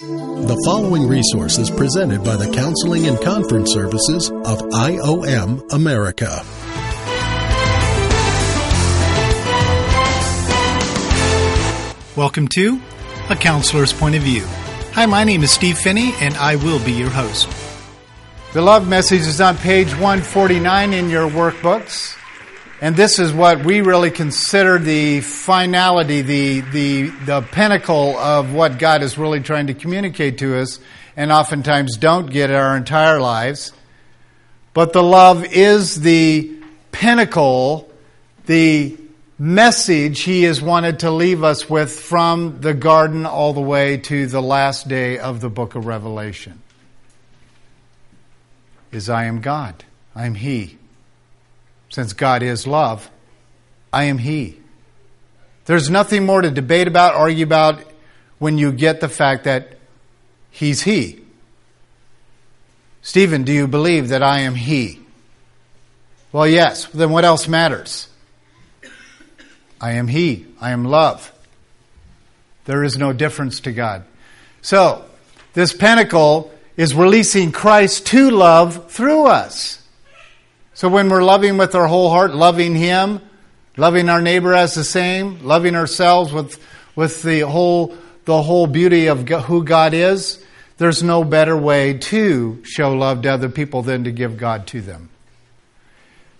The following resource is presented by the Counseling and Conference Services of IOM America. Welcome to A Counselor's Point of View. Hi, my name is Steve Phinney, and I will be your host. The love message is on page 149 in your workbooks. And this is what we really consider the finality, the, the, the pinnacle of what God is really trying to communicate to us, and oftentimes don't get our entire lives. But the love is the pinnacle, the message He has wanted to leave us with from the garden all the way to the last day of the book of Revelation. Is I am God. I am He since God is love, I am He. There's nothing more to debate about, argue about, when you get the fact that He's He. Stephen, do you believe that I am He? Well, yes. Then what else matters? I am He. I am love. There is no difference to God. So, this pinnacle is releasing Christ to love through us. So when we're loving with our whole heart, loving Him, loving our neighbor as the same, loving ourselves with, with the whole, the whole beauty of who God is, there's no better way to show love to other people than to give God to them.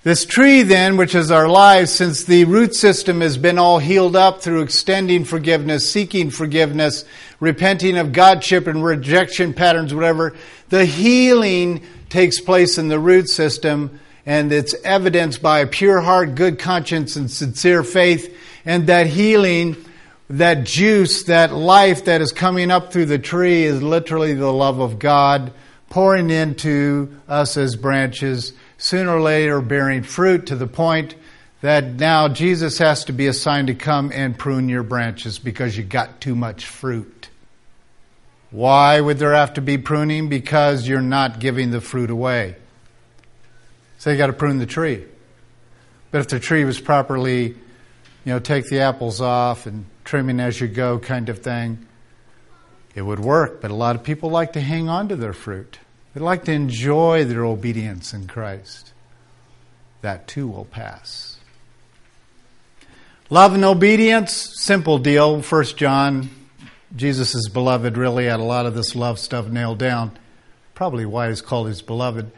This tree, then, which is our lives, since the root system has been all healed up through extending forgiveness, seeking forgiveness, repenting of Godship and rejection patterns, whatever, the healing takes place in the root system and it's evidenced by a pure heart, good conscience, and sincere faith, and that healing, that juice, that life that is coming up through the tree is literally the love of God pouring into us as branches, sooner or later bearing fruit to the point that now Jesus has to be assigned to come and prune your branches because you got too much fruit. Why would there have to be pruning? Because you're not giving the fruit away. So you got to prune the tree. But if the tree was properly, you know, take the apples off and trimming as you go kind of thing, it would work. But a lot of people like to hang on to their fruit. They like to enjoy their obedience in Christ. That too will pass. Love and obedience, simple deal. First John, Jesus' beloved, really had a lot of this love stuff nailed down. Probably why he's called his beloved.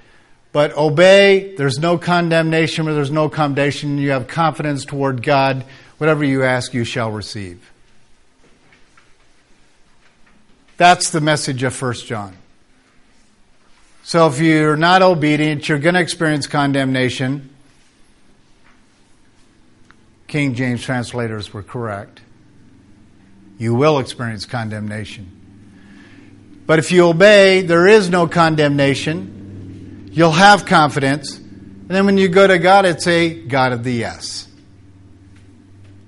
But obey, there's no condemnation where there's no commendation. You have confidence toward God. Whatever you ask, you shall receive. That's the message of 1 John. So if you're not obedient, you're going to experience condemnation. King James translators were correct. You will experience condemnation. But if you obey, there is no condemnation. You'll have confidence. And then when you go to God, it's a God of the yes.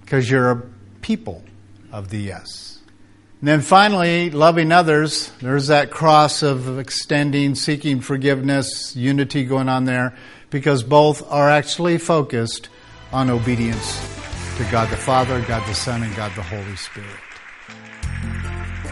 Because you're a people of the yes. And then finally, loving others. There's that cross of extending, seeking forgiveness, unity going on there, because both are actually focused on obedience to God the Father, God the Son, and God the Holy Spirit.